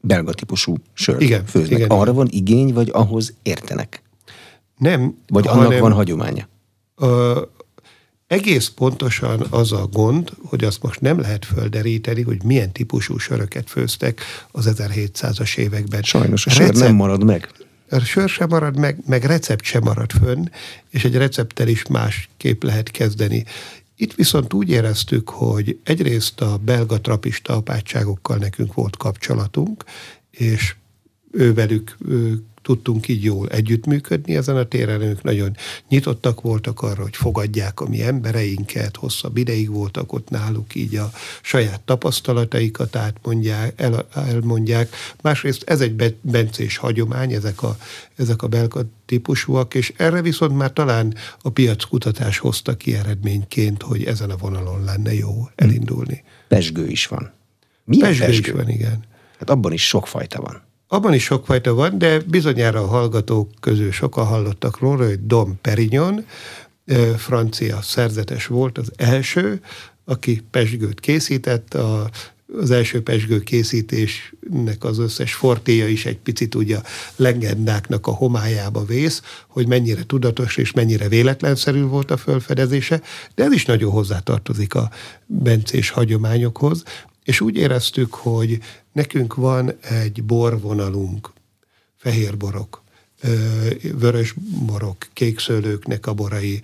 Belga típusú sört igen, főznek. Igen, Arra igen. van igény, vagy ahhoz értenek? Nem. Vagy annak hanem, van hagyománya? A, egész pontosan az a gond, hogy azt most nem lehet földeríteni, hogy milyen típusú söröket főztek az 1700-as években. Sajnos a sör recept, nem marad meg. A sör sem marad meg, meg recept sem marad fönn, és egy recepttel is másképp lehet kezdeni. Itt viszont úgy éreztük, hogy egyrészt a belga trapista apátságokkal nekünk volt kapcsolatunk, és ővelük tudtunk így jól együttműködni ezen a téren, ők nagyon nyitottak voltak arra, hogy fogadják a mi embereinket, hosszabb ideig voltak ott náluk, így a saját tapasztalataikat átmondják, el, elmondják. Másrészt ez egy bencés hagyomány, ezek a, ezek a belga típusúak, és erre viszont már talán a piackutatás hozta ki eredményként, hogy ezen a vonalon lenne jó elindulni. Pesgő is van. Milyen pesgő, pesgő? is van, igen. Hát abban is sok fajta van. Abban is sokfajta van, de bizonyára a hallgatók közül sokan hallottak róla, hogy Dom Perignon, francia szerzetes volt az első, aki pesgőt készített, a az első pesgő készítésnek az összes fortéja is egy picit ugye legendáknak a homályába vész, hogy mennyire tudatos és mennyire véletlenszerű volt a fölfedezése, de ez is nagyon hozzátartozik a bencés hagyományokhoz, és úgy éreztük, hogy nekünk van egy borvonalunk, fehérborok, vörös borok, kékszőlőknek a borai,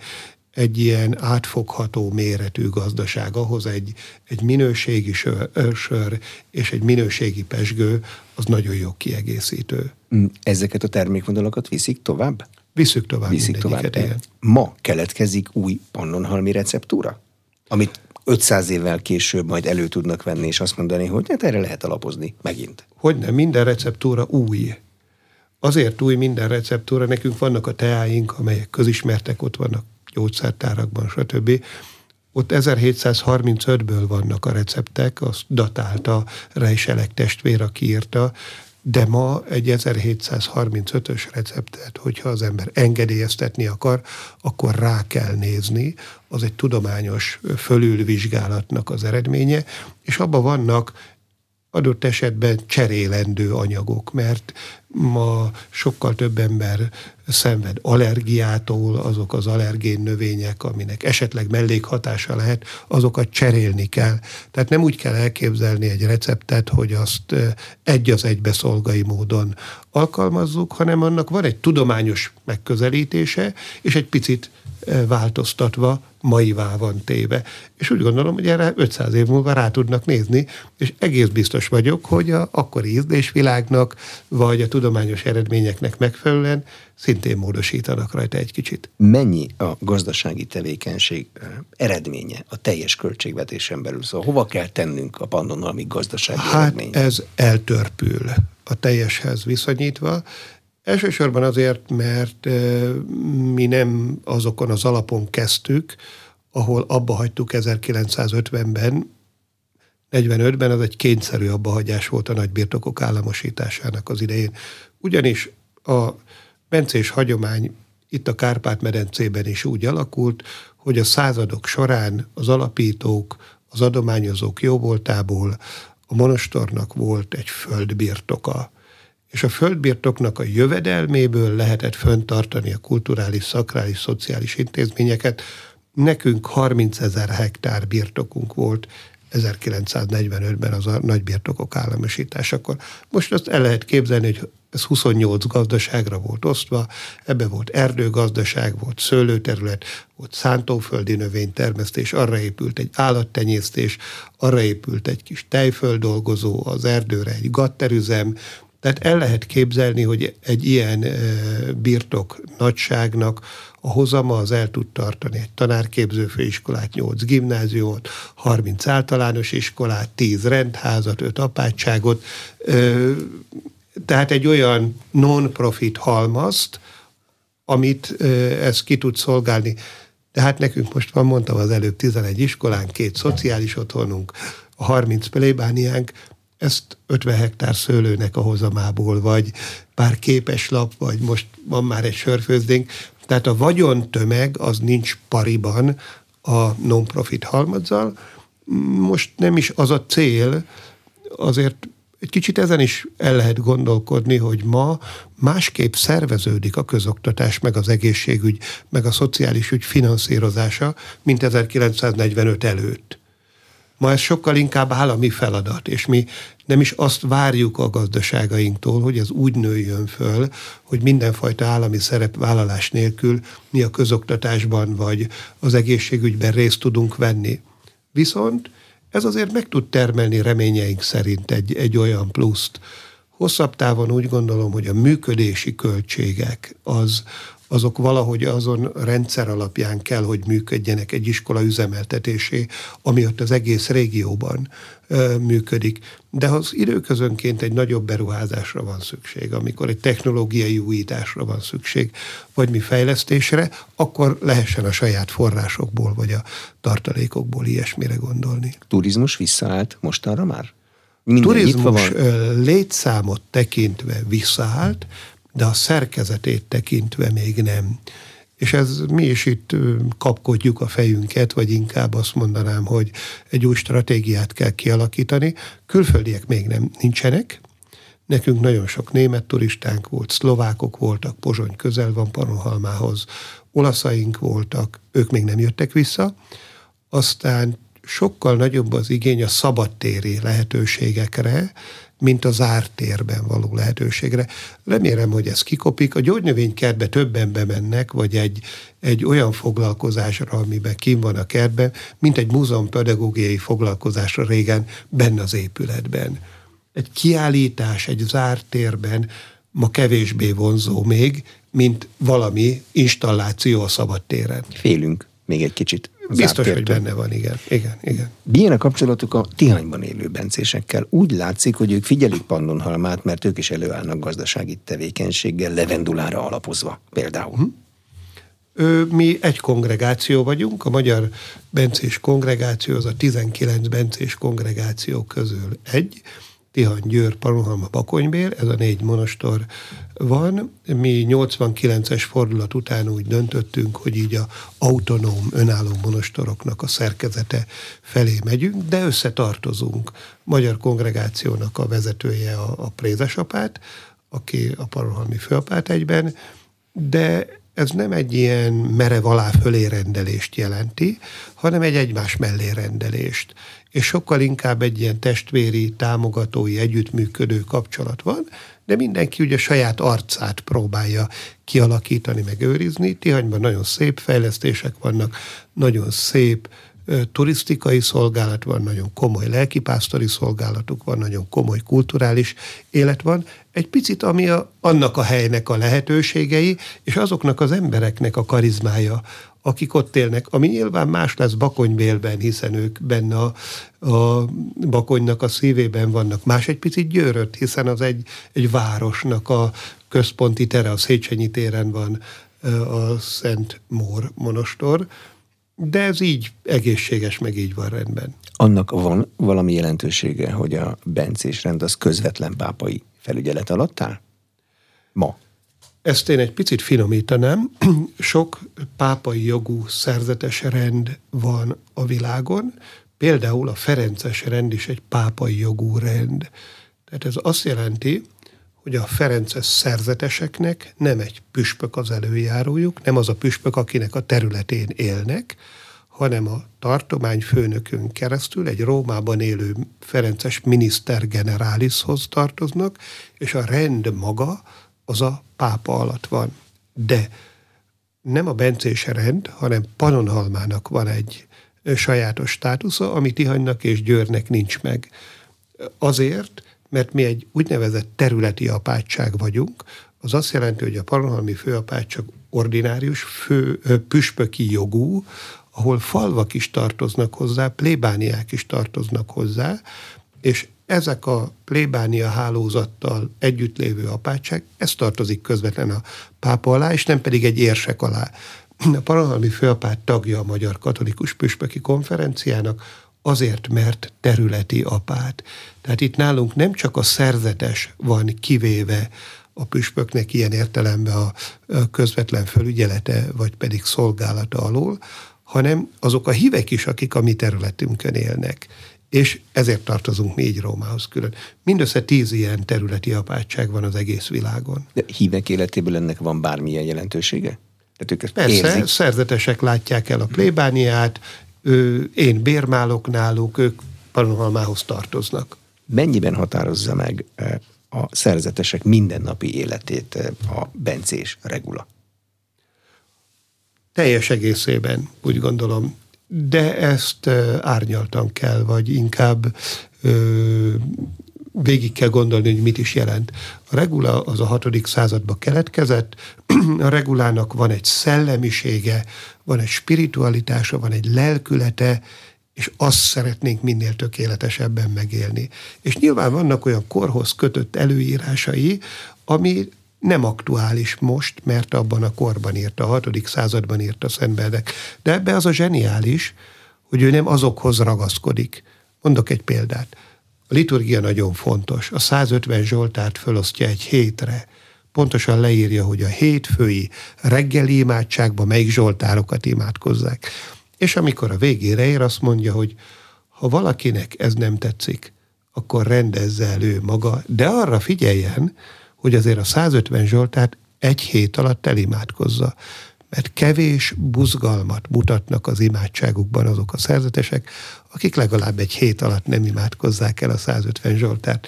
egy ilyen átfogható méretű gazdaság, ahhoz egy, egy minőségi sör, sör és egy minőségi pesgő, az nagyon jó kiegészítő. Mm, ezeket a termékvonalakat viszik tovább? Viszük tovább Viszik tovább. Igen. Ma keletkezik új pannonhalmi receptúra? Amit 500 évvel később majd elő tudnak venni, és azt mondani, hogy hát erre lehet alapozni megint. Hogy nem, minden receptúra új. Azért új minden receptúra, nekünk vannak a teáink, amelyek közismertek, ott vannak gyógyszertárakban, stb. Ott 1735-ből vannak a receptek, azt datálta Reiselek testvér, aki írta, de ma egy 1735-ös receptet, hogyha az ember engedélyeztetni akar, akkor rá kell nézni, az egy tudományos fölülvizsgálatnak az eredménye, és abban vannak adott esetben cserélendő anyagok, mert ma sokkal több ember szenved allergiától, azok az allergén növények, aminek esetleg mellékhatása lehet, azokat cserélni kell. Tehát nem úgy kell elképzelni egy receptet, hogy azt egy az egybe szolgai módon alkalmazzuk, hanem annak van egy tudományos megközelítése, és egy picit változtatva maivá van téve. És úgy gondolom, hogy erre 500 év múlva rá tudnak nézni, és egész biztos vagyok, hogy a akkori ízlésvilágnak, vagy a tudományos eredményeknek megfelelően szintén módosítanak rajta egy kicsit. Mennyi a gazdasági tevékenység eredménye a teljes költségvetésen belül? Szóval hova kell tennünk a pandonalmi gazdasági hát eredménye? ez eltörpül a teljeshez viszonyítva, Elsősorban azért, mert mi nem azokon az alapon kezdtük, ahol abba hagytuk 1950-ben, 45-ben az egy kényszerű abbahagyás volt a nagybirtokok államosításának az idején. Ugyanis a bencés hagyomány itt a Kárpát-medencében is úgy alakult, hogy a századok során az alapítók, az adományozók jóvoltából a monostornak volt egy földbirtoka és a földbirtoknak a jövedelméből lehetett föntartani a kulturális, szakrális, szociális intézményeket. Nekünk 30 ezer hektár birtokunk volt 1945-ben az a nagybirtokok államosításakor. Most azt el lehet képzelni, hogy ez 28 gazdaságra volt osztva, ebbe volt erdőgazdaság, volt szőlőterület, volt szántóföldi növénytermesztés, arra épült egy állattenyésztés, arra épült egy kis tejföldolgozó, az erdőre egy gatterüzem, tehát el lehet képzelni, hogy egy ilyen birtok nagyságnak a hozama az el tud tartani egy tanárképző főiskolát, 8 gimnáziumot, 30 általános iskolát, 10 rendházat, 5 apátságot, tehát egy olyan non-profit halmazt, amit ez ki tud szolgálni. De hát nekünk most van, mondtam az előbb, 11 iskolán, két szociális otthonunk, a 30 plébániánk, ezt 50 hektár szőlőnek a hozamából, vagy pár képeslap, vagy most van már egy sörfőzdénk. Tehát a vagyontömeg az nincs pariban a non-profit halmazzal. Most nem is az a cél, azért egy kicsit ezen is el lehet gondolkodni, hogy ma másképp szerveződik a közoktatás, meg az egészségügy, meg a szociális ügy finanszírozása, mint 1945 előtt. Ma ez sokkal inkább állami feladat, és mi nem is azt várjuk a gazdaságainktól, hogy ez úgy nőjön föl, hogy mindenfajta állami szerepvállalás nélkül mi a közoktatásban vagy az egészségügyben részt tudunk venni. Viszont ez azért meg tud termelni reményeink szerint egy, egy olyan pluszt. Hosszabb távon úgy gondolom, hogy a működési költségek az, azok valahogy azon rendszer alapján kell, hogy működjenek egy iskola üzemeltetésé, ami ott az egész régióban működik. De az időközönként egy nagyobb beruházásra van szükség, amikor egy technológiai újításra van szükség, vagy mi fejlesztésre, akkor lehessen a saját forrásokból, vagy a tartalékokból ilyesmire gondolni. Turizmus visszaállt mostanra már? Minden Turizmus létszámot tekintve visszaállt, de a szerkezetét tekintve még nem. és ez mi is itt kapkodjuk a fejünket, vagy inkább azt mondanám, hogy egy új stratégiát kell kialakítani. Külföldiek még nem nincsenek, Nekünk nagyon sok német turistánk volt, szlovákok voltak, Pozsony közel van Panohalmához, olaszaink voltak, ők még nem jöttek vissza. Aztán sokkal nagyobb az igény a szabadtéri lehetőségekre, mint a zárt térben való lehetőségre. Remélem, hogy ez kikopik. A gyógynövénykertbe többen bemennek, vagy egy, egy olyan foglalkozásra, amiben kim van a kertben, mint egy múzeum pedagógiai foglalkozásra régen benne az épületben. Egy kiállítás egy zárt térben ma kevésbé vonzó még, mint valami installáció a szabad téren. Félünk még egy kicsit. Biztos, hogy benne van, igen. igen, igen. Milyen a kapcsolatuk a Tihanyban élő bencésekkel? Úgy látszik, hogy ők figyelik Pannonhalmát, mert ők is előállnak gazdasági tevékenységgel, levendulára alapozva például. Hm? Ö, mi egy kongregáció vagyunk, a Magyar Bencés Kongregáció az a 19 bencés kongregáció közül egy, Tihany, Győr, Pannonhalma, Bakonybél, ez a négy monostor van. Mi 89-es fordulat után úgy döntöttünk, hogy így a autonóm, önálló monostoroknak a szerkezete felé megyünk, de összetartozunk. Magyar kongregációnak a vezetője a, a prézesapát, aki a Pannonhalmi főapát egyben, de ez nem egy ilyen merev alá fölé rendelést jelenti, hanem egy egymás mellé rendelést és sokkal inkább egy ilyen testvéri, támogatói, együttműködő kapcsolat van, de mindenki ugye saját arcát próbálja kialakítani, meg őrizni. Tihanyban nagyon szép fejlesztések vannak, nagyon szép turisztikai szolgálat van, nagyon komoly lelkipásztori szolgálatuk van, nagyon komoly kulturális élet van. Egy picit, ami a, annak a helynek a lehetőségei, és azoknak az embereknek a karizmája, akik ott élnek, ami nyilván más lesz Bakonybélben, hiszen ők benne a, a Bakonynak a szívében vannak. Más egy picit Győrött, hiszen az egy, egy városnak a központi tere, a Széchenyi téren van a Szent Mór monostor, de ez így egészséges, meg így van rendben. Annak van valami jelentősége, hogy a bencés rend az közvetlen pápai felügyelet alatt áll? Ma. Ezt én egy picit finomítanám. Sok pápai jogú szerzetes rend van a világon, például a Ferences rend is egy pápai jogú rend. Tehát ez azt jelenti, hogy a Ferences szerzeteseknek nem egy püspök az előjárójuk, nem az a püspök, akinek a területén élnek, hanem a tartomány főnökön keresztül egy Rómában élő Ferences miniszter generálishoz tartoznak, és a rend maga az a pápa alatt van. De nem a bencés rend, hanem Panonhalmának van egy sajátos státusza, ami Tihanynak és Győrnek nincs meg. Azért, mert mi egy úgynevezett területi apátság vagyunk, az azt jelenti, hogy a Panonhalmi főapátság ordinárius, fő, püspöki jogú, ahol falvak is tartoznak hozzá, plébániák is tartoznak hozzá, és ezek a plébánia hálózattal együttlévő apátság, ez tartozik közvetlen a pápa alá, és nem pedig egy érsek alá. A Parahalmi főapát tagja a Magyar Katolikus Püspöki Konferenciának, azért, mert területi apát. Tehát itt nálunk nem csak a szerzetes van kivéve a püspöknek ilyen értelemben a közvetlen felügyelete, vagy pedig szolgálata alól, hanem azok a hívek is, akik a mi területünkön élnek és ezért tartozunk így Rómához külön. Mindössze tíz ilyen területi apátság van az egész világon. De hívek életéből ennek van bármilyen jelentősége? Tehát ők ezt Persze, érzik? szerzetesek látják el a plébániát, ő, én bérmálok náluk, ők Pannonhalmához tartoznak. Mennyiben határozza meg a szerzetesek mindennapi életét a bencés regula? Teljes egészében, úgy gondolom de ezt árnyaltan kell, vagy inkább ö, végig kell gondolni, hogy mit is jelent. A regula az a hatodik században keletkezett, a regulának van egy szellemisége, van egy spiritualitása, van egy lelkülete, és azt szeretnénk minél tökéletesebben megélni. És nyilván vannak olyan korhoz kötött előírásai, ami nem aktuális most, mert abban a korban írta, a hatodik században írta Szentberdek. De ebbe az a zseniális, hogy ő nem azokhoz ragaszkodik. Mondok egy példát. A liturgia nagyon fontos. A 150 Zsoltárt felosztja egy hétre. pontosan leírja, hogy a hétfői reggeli imádságban melyik zsoltárokat imádkozzák. És amikor a végére ér, azt mondja, hogy ha valakinek ez nem tetszik, akkor rendezze elő maga, de arra figyeljen, hogy azért a 150 zsoltát egy hét alatt elimádkozza. Mert kevés buzgalmat mutatnak az imádságukban azok a szerzetesek, akik legalább egy hét alatt nem imádkozzák el a 150 zsoltát.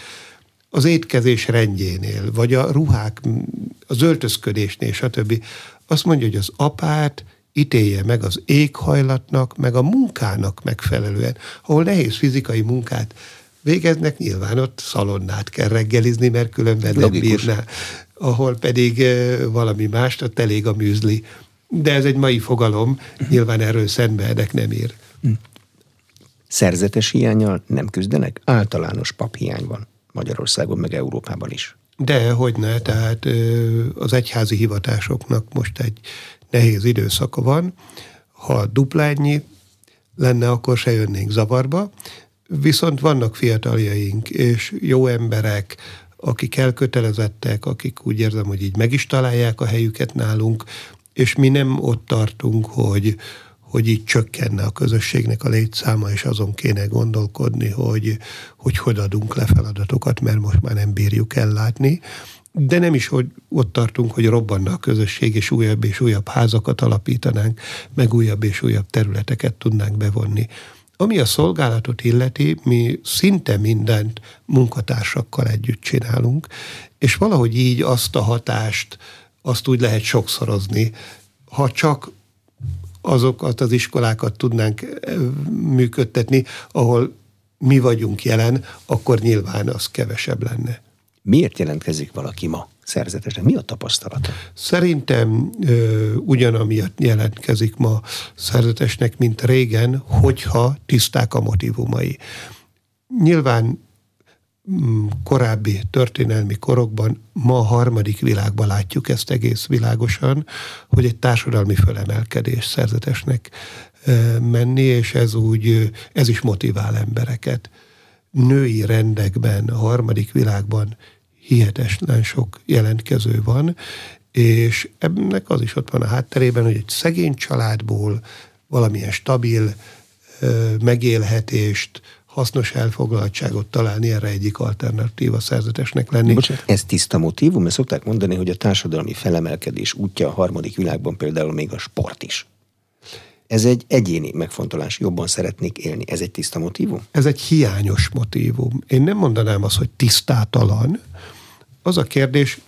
Az étkezés rendjénél, vagy a ruhák, az öltözködésnél, stb. Azt mondja, hogy az apát ítélje meg az éghajlatnak, meg a munkának megfelelően. Ahol nehéz fizikai munkát végeznek, nyilván ott szalonnát kell reggelizni, mert különben nem bírná. Ahol pedig valami mást, ott elég a műzli. De ez egy mai fogalom, nyilván erről Szent nem ír. Hm. Szerzetes hiányal nem küzdenek? Általános paphiány van Magyarországon, meg Európában is. De, hogy ne, tehát az egyházi hivatásoknak most egy nehéz időszaka van. Ha dupla ennyi lenne, akkor se jönnénk zavarba. Viszont vannak fiataljaink, és jó emberek, akik elkötelezettek, akik úgy érzem, hogy így meg is találják a helyüket nálunk, és mi nem ott tartunk, hogy, hogy így csökkenne a közösségnek a létszáma, és azon kéne gondolkodni, hogy hogy, hogy adunk le feladatokat, mert most már nem bírjuk ellátni. De nem is, hogy ott tartunk, hogy robbanna a közösség, és újabb és újabb házakat alapítanánk, meg újabb és újabb területeket tudnánk bevonni. Ami a szolgálatot illeti, mi szinte mindent munkatársakkal együtt csinálunk, és valahogy így azt a hatást, azt úgy lehet sokszorozni, ha csak azokat az iskolákat tudnánk eh, működtetni, ahol mi vagyunk jelen, akkor nyilván az kevesebb lenne. Miért jelentkezik valaki ma szerzetesnek? Mi a tapasztalata? Szerintem ö, ugyanamiatt jelentkezik ma szerzetesnek, mint régen, hogyha tiszták a motivumai. Nyilván mm, korábbi történelmi korokban, ma a harmadik világban látjuk ezt egész világosan, hogy egy társadalmi fölemelkedés szerzetesnek menni, és ez úgy, ez is motivál embereket. Női rendekben, a harmadik világban hihetetlen sok jelentkező van, és ennek az is ott van a hátterében, hogy egy szegény családból valamilyen stabil megélhetést, hasznos elfoglaltságot találni, erre egyik alternatíva szerzetesnek lenni. Bocsánat, ez tiszta motivum, mert szokták mondani, hogy a társadalmi felemelkedés útja a harmadik világban például még a sport is. Ez egy egyéni megfontolás, jobban szeretnék élni. Ez egy tiszta motivum? Ez egy hiányos motivum. Én nem mondanám azt, hogy tisztátalan, az a kérdés,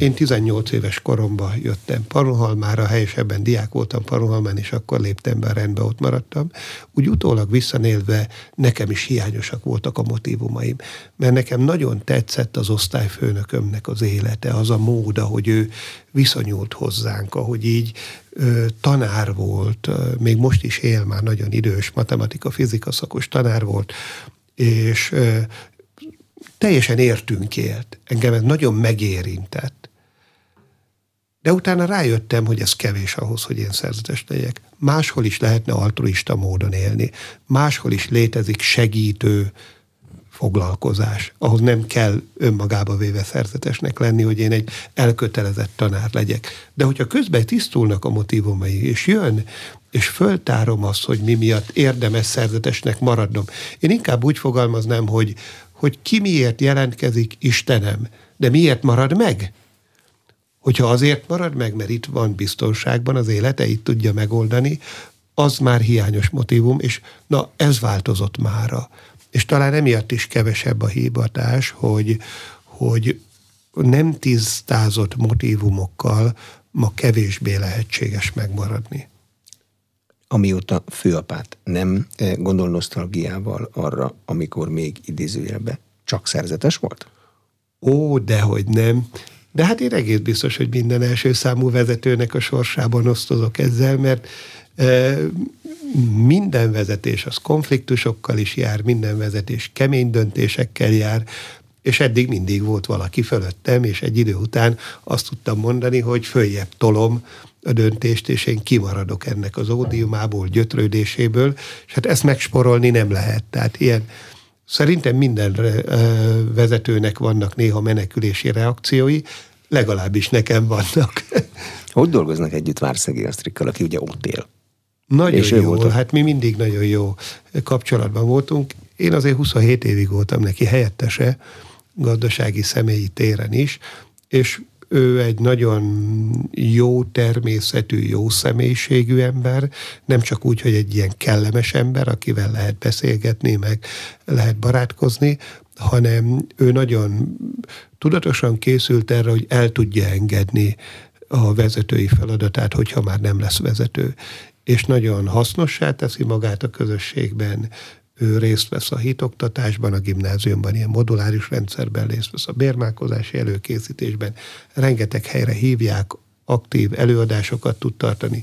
én 18 éves koromban jöttem Parunhalmára, helyesebben diák voltam Parunhalmán, és akkor léptem be a rendbe, ott maradtam. Úgy utólag visszanélve nekem is hiányosak voltak a motivumaim, mert nekem nagyon tetszett az osztályfőnökömnek az élete, az a mód, ahogy ő viszonyult hozzánk, ahogy így ö, tanár volt, ö, még most is él már nagyon idős matematika, fizika szakos tanár volt, és teljesen értünk élt. Engem ez nagyon megérintett. De utána rájöttem, hogy ez kevés ahhoz, hogy én szerzetes legyek. Máshol is lehetne altruista módon élni. Máshol is létezik segítő foglalkozás. Ahhoz nem kell önmagába véve szerzetesnek lenni, hogy én egy elkötelezett tanár legyek. De hogyha közben tisztulnak a motivumai, és jön, és föltárom azt, hogy mi miatt érdemes szerzetesnek maradnom. Én inkább úgy fogalmaznám, hogy, hogy ki miért jelentkezik Istenem, de miért marad meg? Hogyha azért marad meg, mert itt van biztonságban az élete, itt tudja megoldani, az már hiányos motivum, és na ez változott mára. És talán emiatt is kevesebb a hibatás, hogy, hogy nem tisztázott motivumokkal ma kevésbé lehetséges megmaradni amióta főapát nem eh, gondol nosztalgiával arra, amikor még idézőjelbe csak szerzetes volt? Ó, dehogy nem. De hát én egész biztos, hogy minden első számú vezetőnek a sorsában osztozok ezzel, mert e, minden vezetés az konfliktusokkal is jár, minden vezetés kemény döntésekkel jár, és eddig mindig volt valaki fölöttem, és egy idő után azt tudtam mondani, hogy följebb tolom a döntést, és én kimaradok ennek az ódiumából, gyötrődéséből, és hát ezt megsporolni nem lehet. Tehát ilyen Szerintem minden vezetőnek vannak néha menekülési reakciói, legalábbis nekem vannak. Hogy dolgoznak együtt Várszegi Asztrikkal, aki ugye ott él? Nagyon és jó, volt hát mi mindig nagyon jó kapcsolatban voltunk. Én azért 27 évig voltam neki helyettese, gazdasági személyi téren is, és ő egy nagyon jó természetű, jó személyiségű ember, nem csak úgy, hogy egy ilyen kellemes ember, akivel lehet beszélgetni, meg lehet barátkozni, hanem ő nagyon tudatosan készült erre, hogy el tudja engedni a vezetői feladatát, hogyha már nem lesz vezető. És nagyon hasznossá teszi magát a közösségben, ő részt vesz a hitoktatásban, a gimnáziumban, ilyen moduláris rendszerben részt vesz a bérmálkozási előkészítésben, rengeteg helyre hívják, aktív előadásokat tud tartani,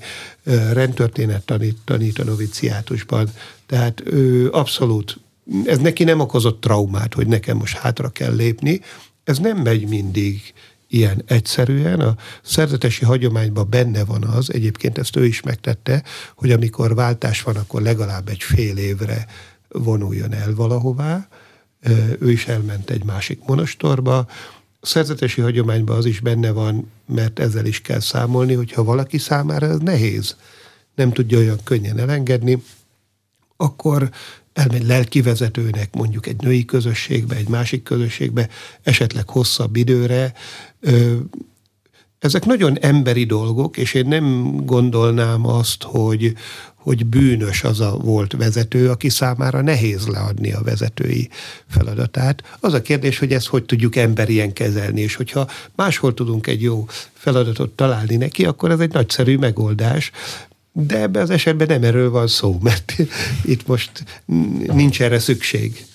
rendtörténet tanít, tanít a noviciátusban, tehát ő abszolút, ez neki nem okozott traumát, hogy nekem most hátra kell lépni, ez nem megy mindig ilyen egyszerűen. A szerzetesi hagyományban benne van az, egyébként ezt ő is megtette, hogy amikor váltás van, akkor legalább egy fél évre vonuljon el valahová. Ő is elment egy másik monostorba. A szerzetesi hagyományban az is benne van, mert ezzel is kell számolni, hogyha valaki számára ez nehéz, nem tudja olyan könnyen elengedni, akkor elmegy lelkivezetőnek mondjuk egy női közösségbe, egy másik közösségbe, esetleg hosszabb időre. Ezek nagyon emberi dolgok, és én nem gondolnám azt, hogy, hogy bűnös az a volt vezető, aki számára nehéz leadni a vezetői feladatát. Az a kérdés, hogy ezt hogy tudjuk emberien kezelni, és hogyha máshol tudunk egy jó feladatot találni neki, akkor ez egy nagyszerű megoldás. De ebben az esetben nem erről van szó, mert itt most nincs erre szükség.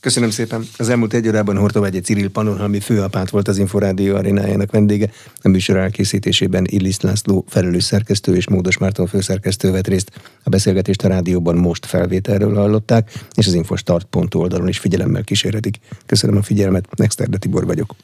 Köszönöm szépen. Az elmúlt egy órában Hortobágyi Ciril Pannonhalmi főapát volt az Inforádió arénájának vendége. A műsor elkészítésében Illis László felelős szerkesztő és Módos Márton főszerkesztő vett részt. A beszélgetést a rádióban most felvételről hallották, és az infostart.hu oldalon is figyelemmel kísérhetik. Köszönöm a figyelmet, Nexter Tibor vagyok.